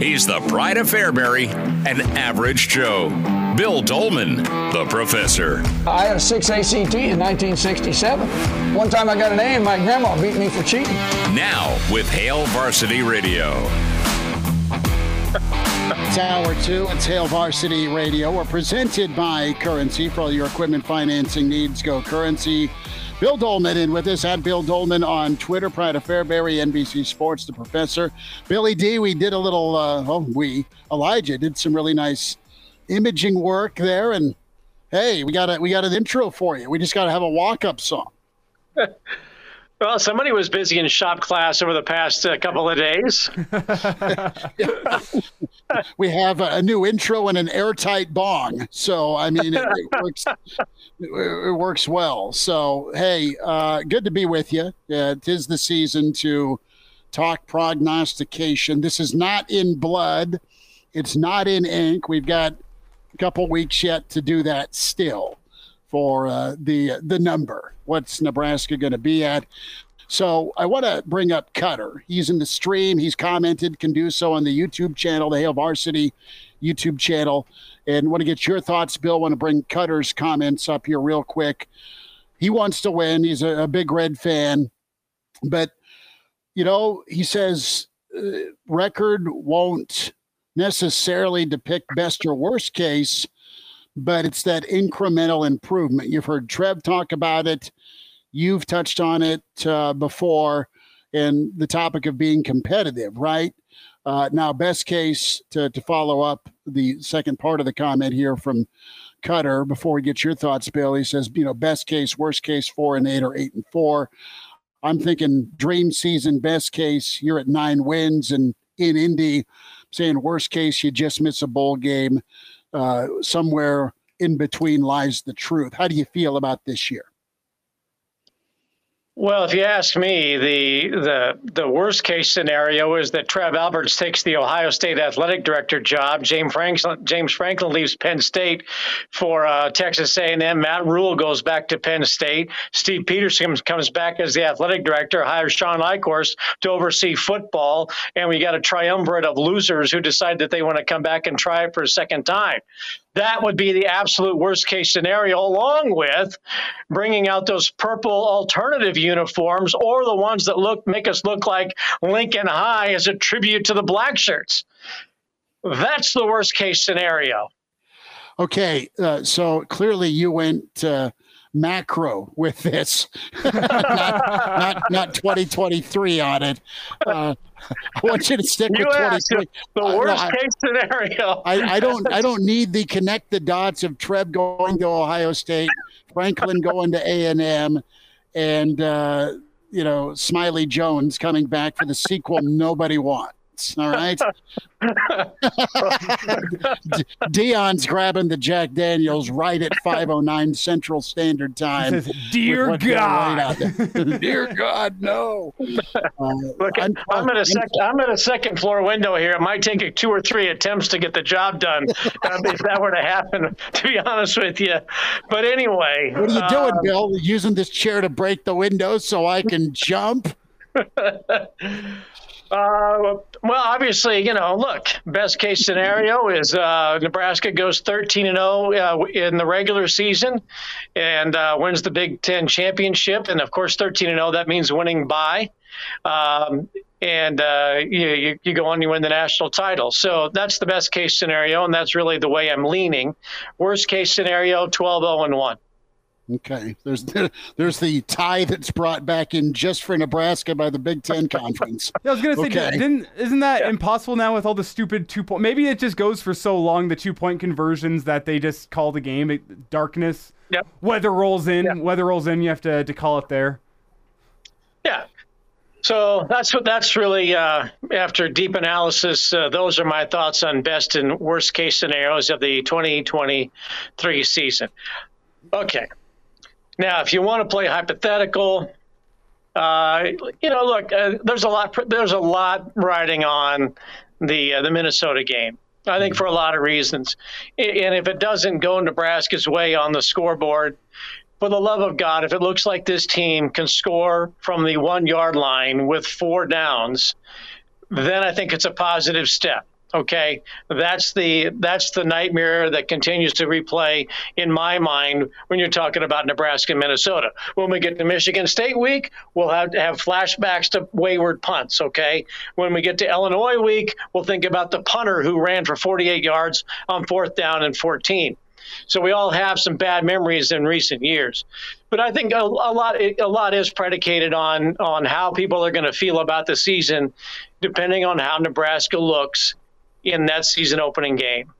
He's the pride of Fairbury, an average Joe. Bill Doleman, the professor. I had a 6 ACT in 1967. One time I got an A and my grandma beat me for cheating. Now with Hail Varsity Radio. It's hour two. It's Hail Varsity Radio. We're presented by Currency. For all your equipment financing needs, go Currency. Bill Doleman in with us at Bill Doleman on Twitter, Pride of Fairbury, NBC Sports, the professor. Billy D, we did a little, uh, oh, we, Elijah did some really nice imaging work there. And hey, we got a, we got an intro for you. We just got to have a walk up song. Well, somebody was busy in shop class over the past uh, couple of days. we have a, new intro and an airtight bong. So, I mean, it, it works. It, works well. So, hey, uh, good to be with you. Uh, tis the season to talk prognostication. This is not in blood. It's not in ink. We've got a couple weeks yet to do that still for uh, the the number. What's Nebraska going to be at? So I want to bring up Cutter. He's in the stream. He's commented. Can do so on the YouTube channel, the Hail Varsity YouTube channel. And want to get your thoughts, Bill. Want to bring Cutter's comments up here real quick. He wants to win. He's a, a big Red fan, but you know he says uh, record won't necessarily depict best or worst case but it's that incremental improvement. You've heard Trev talk about it. You've touched on it uh, before in the topic of being competitive, right? Uh, now, best case to, to follow up the second part of the comment here from Cutter before we get your thoughts, Bill. He says, you know, best case, worst case, four and eight or eight and four. I'm thinking dream season, best case, you're at nine wins, and in Indy, saying worst case, you just miss a bowl game uh, somewhere in between lies the truth. How do you feel about this year? Well, if you ask me, the the the worst case scenario is that Trev Alberts takes the Ohio State athletic director job. James Franklin James Franklin leaves Penn State for uh, Texas A&M. Matt Rhule goes back to Penn State. Steve Pederson comes back as the athletic director. Hires Shawn Eichorst to oversee football, and we got a triumvirate of losers who decide that they want to come back and try it for a second time. That would be the absolute worst case scenario, along with bringing out those purple alternative uniforms or the ones that look make us look like Lincoln High as a tribute to the black shirts. That's the worst case scenario. Okay, uh, so clearly you went uh, macro with this, not, not, not 2023 on it. Uh, I want you to stick you with 2023. The worst uh, case scenario. I, I, don't. I don't need the connect the dots of Trev going to Ohio State, Franklin going to A and M, and uh, you know Smiley Jones coming back for the sequel nobody wants. All right. Dion's grabbing the Jack Daniels right at 5:09 Central Standard Time. Says, Dear God, dear God, no. Uh, Look, I'm, I'm, at a sec- I'm at a second floor window here. It might take two or three attempts to get the job done um, if that were to happen. To be honest with you, but anyway, what are you doing, um, Bill? Using this chair to break the window so I can jump. Uh, well, obviously, you know, look, best case scenario is uh, Nebraska goes 13 and 0 uh, in the regular season and uh, wins the Big Ten championship. And of course, 13 and 0, that means winning by. Um, and you, you, you, go on, you win the national title. So that's the best case scenario, and that's really the way I'm leaning. Worst case scenario, 12 0 and 1. Okay, there's the, there's the tie that's brought back in just for Nebraska by the Big Ten Conference. yeah, I was gonna say, okay. didn't isn't that yeah. impossible now with all the stupid two point? Maybe it just goes for so long the two point conversions that they just call the game it, darkness. Yep. Weather rolls in. Yep. Weather rolls in. You have to to call it there. Yeah, So that's what that's really uh, after deep analysis. Uh, those are my thoughts on best and worst case scenarios of the 2023 season. Okay, now if you want to play hypothetical, uh, you know, look, uh, there's a lot there's a lot riding on the uh, the Minnesota game. I think for a lot of reasons, and if it doesn't go Nebraska's way on the scoreboard, for the love of God, if it looks like this team can score from the one yard line with four downs, then I think it's a positive step. Okay, that's the that's the nightmare that continues to replay in my mind when you're talking about Nebraska and Minnesota. When we get to Michigan State week, we'll have to have flashbacks to wayward punts. Okay, when we get to Illinois week, we'll think about the punter who ran for 48 yards on fourth down and 14. So we all have some bad memories in recent years. But I think a, a lot a lot is predicated on on how people are going to feel about the season, depending on how Nebraska looks in that season opening game.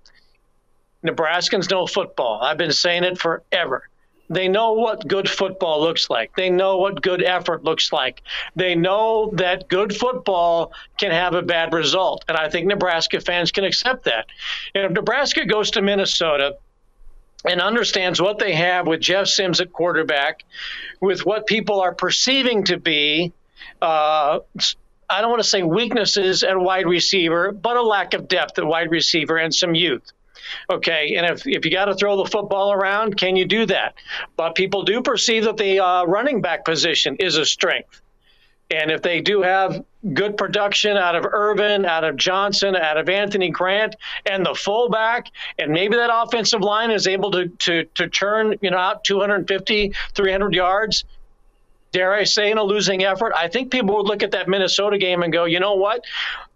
Nebraskans know football. I've been saying it forever. They know what good football looks like. They know what good effort looks like. They know that good football can have a bad result. And I think Nebraska fans can accept that. And if Nebraska goes to Minnesota and understands what they have with Jeff Sims at quarterback, with what people are perceiving to be, uh, I don't want to say weaknesses at wide receiver, but a lack of depth at wide receiver and some youth. Okay, and if, if you got to throw the football around, can you do that? But people do perceive that the uh, running back position is a strength. And if they do have good production out of Ervin, out of Johnson, out of Anthony Grant, and the fullback, and maybe that offensive line is able to to to turn you know out 250, 300 yards, dare I say, in a losing effort, I think people would look at that Minnesota game and go, you know what,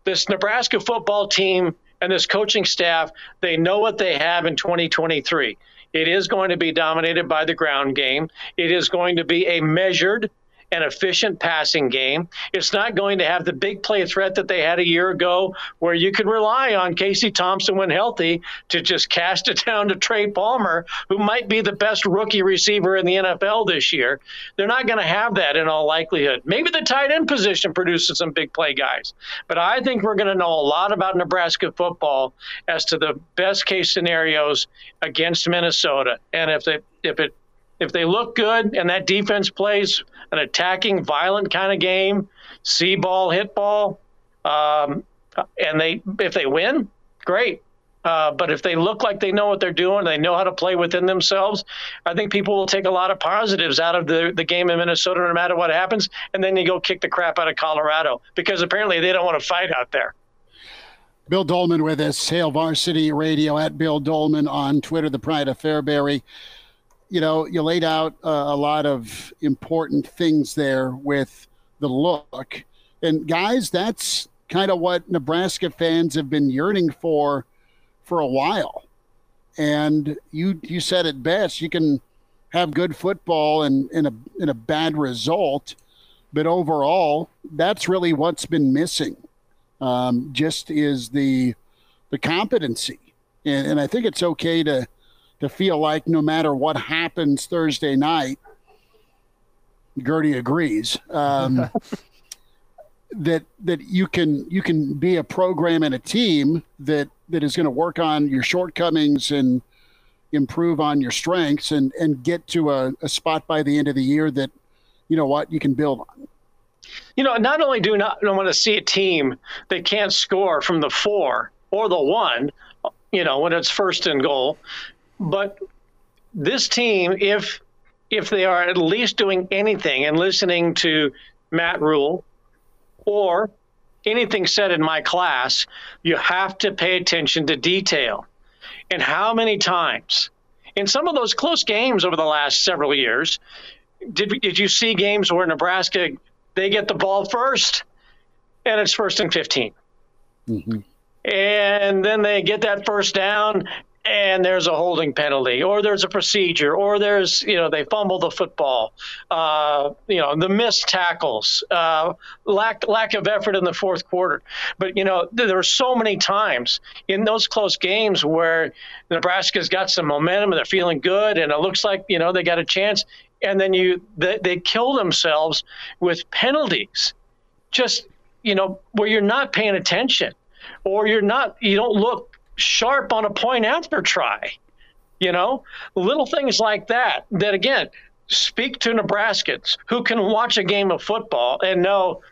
this Nebraska football team and this coaching staff, they know what they have in 2023. It is going to be dominated by the ground game. It is going to be a measured an efficient passing game. It's not going to have the big play threat that they had a year ago, where you could rely on Casey Thompson when healthy to just cast it down to Trey Palmer, who might be the best rookie receiver in the NFL this year. They're not going to have that in all likelihood. Maybe the tight end position produces some big play guys, but I think we're going to know a lot about Nebraska football as to the best case scenarios against Minnesota, and if they if it if they look good and that defense plays an attacking, violent kind of game, see ball, hit ball, um, and they if they win, great. Uh, but if they look like they know what they're doing, they know how to play within themselves, I think people will take a lot of positives out of the, the game in Minnesota no matter what happens. And then you go kick the crap out of Colorado because apparently they don't want to fight out there. Bill Doleman with us, Hail Varsity Radio at Bill Doleman on Twitter, the Pride of Fairbury you know, you laid out uh, a lot of important things there with the look. And guys, that's kind of what Nebraska fans have been yearning for for a while. And you you said it best. You can have good football and in a in a bad result, but overall, that's really what's been missing. Um, just is the the competency, and, and I think it's okay to to feel like no matter what happens Thursday night, Gertie agrees. Um, that that you can you can be a program and a team that that is going to work on your shortcomings and improve on your strengths and and get to a, a spot by the end of the year that you know what you can build on. You know, not only do not want to see a team that can't score from the four or the one, you know, when it's first and goal, but this team, if if they are at least doing anything and listening to Matt Rhule or anything said in my class, you have to pay attention to detail. And how many times in some of those close games over the last several years, did, did you see games where Nebraska they get the ball first and it's first and 15? Mm-hmm. And then they get that first down and there's a holding penalty, or there's a procedure, or there's you know they fumble the football, uh, you know the missed tackles, uh, lack lack of effort in the fourth quarter. But you know there are so many times in those close games where Nebraska's got some momentum and they're feeling good, and it looks like you know they got a chance, and then you they, they kill themselves with penalties just you know where you're not paying attention, or you're not you don't look sharp on a point after try. You know, little things like that. That again, speak to Nebraskans who can watch a game of football and know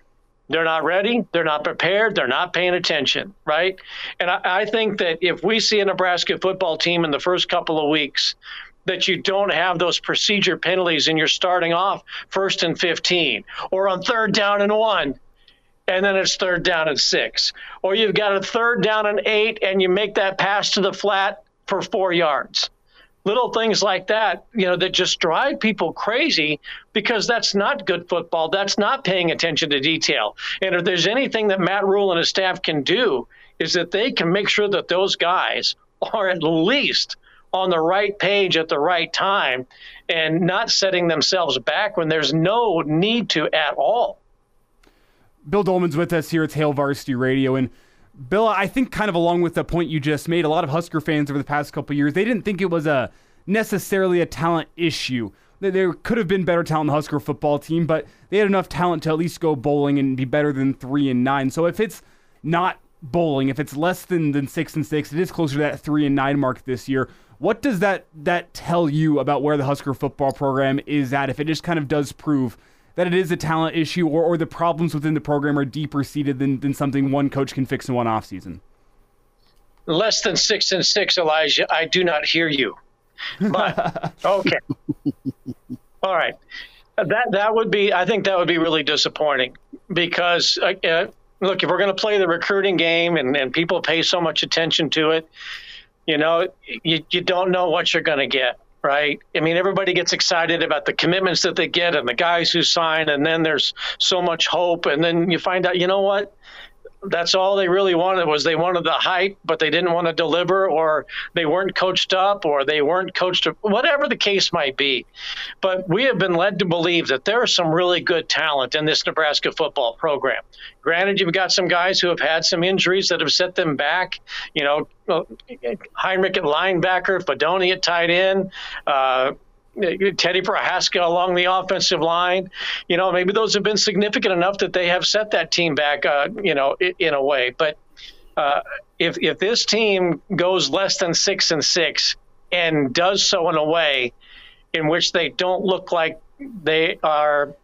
they're not ready, they're not prepared, they're not paying attention, right? And I, I, think that if we see a Nebraska football team in the first couple of weeks, that you don't have those procedure penalties and you're starting off first and 15 or on third down and one, and then it's third down and six. Or you've got a third down and eight and you make that pass to the flat for four yards little things like that, you know, that just drive people crazy because that's not good football. That's not paying attention to detail. And if there's anything that Matt Rhule and his staff can do, is that they can make sure that those guys are at least on the right page at the right time and not setting themselves back when there's no need to at all. Bill Doleman's with us here at Hail Varsity Radio. And Bill, I think kind of along with the point you just made, a lot of Husker fans over the past couple years, they didn't think it was a necessarily a talent issue. There could have been better talent in the Husker football team, but they had enough talent to at least go bowling and be better than three and nine. So if it's not bowling, if it's less than, than six and six, it is closer to that three and nine mark this year. What does that that tell you about where the Husker football program is at? If it just kind of does prove that it is a talent issue or, or the problems within the program are deeper seated than, than something one coach can fix in one offseason? Less than six and six, Elijah. I do not hear you. But okay. All right. That that would be I think that would be really disappointing because uh, uh look, if we're going to play the recruiting game and, and people pay so much attention to it, you know, you, you don't know what you're going to get right? I mean, everybody gets excited about the commitments that they get and the guys who sign, and then there's so much hope, and then you find out, you know what? That's all they really wanted was they wanted the hype, but they didn't want to deliver, or they weren't coached up, or they weren't coached whatever the case might be. But we have been led to believe that there is some really good talent in this Nebraska football program. Granted, you've got some guys who have had some injuries that have set them back. You know, Henrich at linebacker, Fidone at tight end. Uh, Teddy Prochazka along the offensive line. You know, maybe those have been significant enough that they have set that team back, uh, you know, in, in, a way. But uh, if, if this team goes less than six and six and does so in a way in which they don't look like they are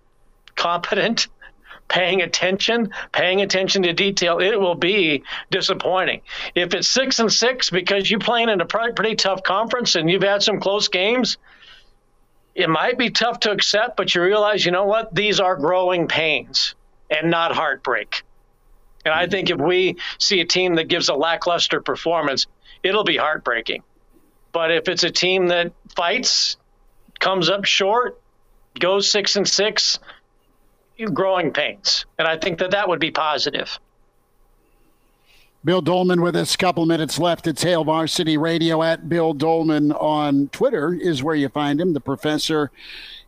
competent, paying attention, paying attention to detail, it will be disappointing. If it's six and six because you're playing in a pretty tough conference and you've had some close games – it might be tough to accept, but you realize, you know what? These are growing pains and not heartbreak. And I mm-hmm. think if we see a team that gives a lackluster performance, it'll be heartbreaking. But if it's a team that fights, comes up short, goes six and six, growing pains. And I think that that would be positive. Bill Doleman with us. Couple minutes left. It's Hail Varsity Radio at Bill Doleman on Twitter is where you find him. The professor,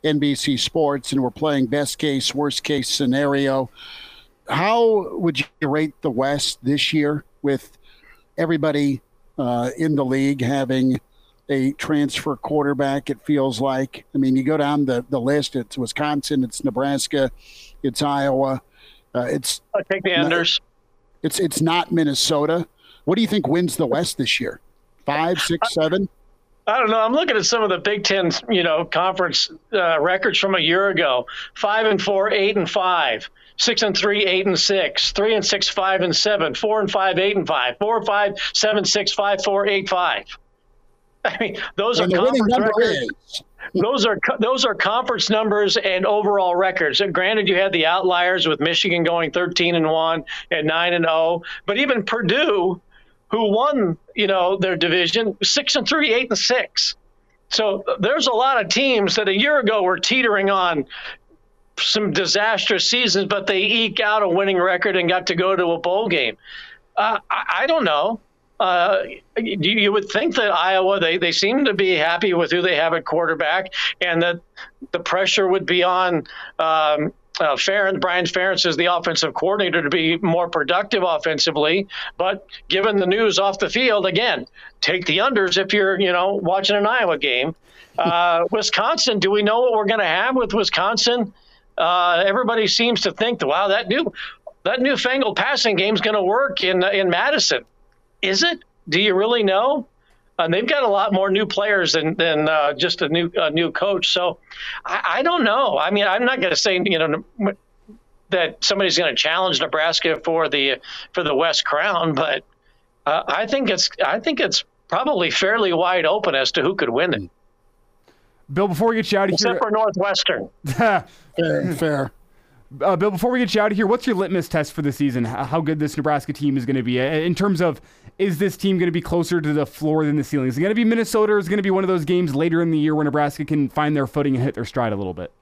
NBC Sports, and we're playing best case, worst case scenario. How would you rate the West this year with everybody uh, in the league having a transfer quarterback? It feels like. I mean, you go down the the list. It's Wisconsin. It's Nebraska. It's Iowa. Uh, it's I take the Enders. It's it's not Minnesota. What do you think wins the West this year? Five, six, seven? I don't know. I'm looking at some of the Big Ten, you know, conference uh, records from a year ago: five and four, eight and five, six and three, eight and six, three and six, five and seven, four and five, eight and five four, five, seven, six, five, four, eight, five. I mean, those and are conference records. Is those are those are conference numbers and overall records. And granted, you had the outliers with Michigan going 13 and one and nine and 0, but even Purdue, who won you know their division, six and three, eight and six. So there's a lot of teams that a year ago were teetering on some disastrous seasons, but they eke out a winning record and got to go to a bowl game. Uh, I, I don't know uh, you, you, would think that Iowa, they, they seem to be happy with who they have at quarterback, and that the pressure would be on um, uh, Ferentz, Brian Ferentz is the offensive coordinator to be more productive offensively. But given the news off the field, again, take the unders if you're, you know, watching an Iowa game. Uh, Wisconsin, do we know what we're going to have with Wisconsin? Uh, everybody seems to think, that, wow, that new that newfangled passing game is going to work in in Madison. Is it? Do you really know? And they've got a lot more new players than than uh, just a new a new coach. So I, I don't know. I mean, I'm not going to say you know that somebody's going to challenge Nebraska for the for the West Crown, but uh, I think it's I think it's probably fairly wide open as to who could win it. Bill, before we get you out of Except here, for Northwestern. Fair. fair. Uh, Bill, before we get you out of here, what's your litmus test for the season? How good this Nebraska team is going to be in terms of is this team going to be closer to the floor than the ceiling? Is it going to be Minnesota? Or is it going to be one of those games later in the year where Nebraska can find their footing and hit their stride a little bit?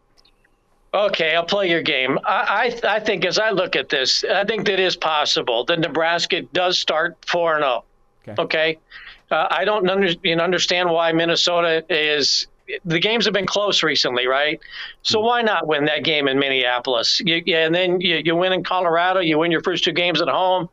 Okay, I'll play your game. I, I, I think as I look at this, I think that is possible that Nebraska does start 4 0. Okay. Okay. Uh, I don't under, you know, understand why Minnesota is. The games have been close recently, right? So why not win that game in Minneapolis? You, yeah, and then you, you win in Colorado. You win your first two games at home.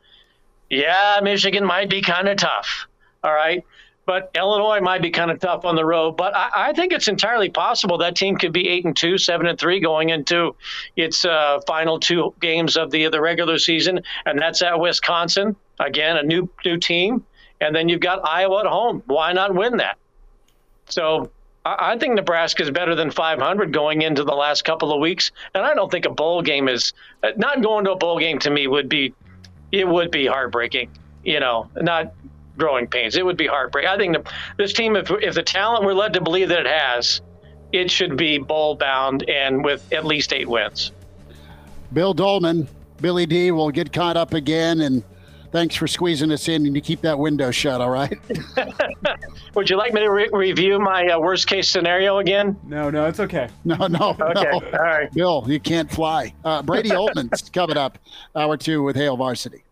Yeah, Michigan might be kind of tough. All right. But Illinois might be kind of tough on the road. But I, I think it's entirely possible that team could be eight and two, seven and three going into its uh, final two games of the the regular season, and that's at Wisconsin. Again, a new new team, and then you've got Iowa at home. Why not win that? So I, think Nebraska is better than 500 going into the last couple of weeks, and I don't think a bowl game is uh, not going to a bowl game to me would be it would be heartbreaking. You know, not growing pains. It would be heartbreaking. I think this team, if if the talent we're led to believe that it has, it should be bowl bound and with at least eight wins. Bill Doleman, Billy D will get caught up again, and thanks for squeezing us in. And you keep that window shut, all right? Would you like me to re- review my uh, worst case scenario again? No, no, it's okay. No, no, Okay, no. all right. Bill, you can't fly. Uh, Brady Oltmans coming up, hour two with Hail Varsity.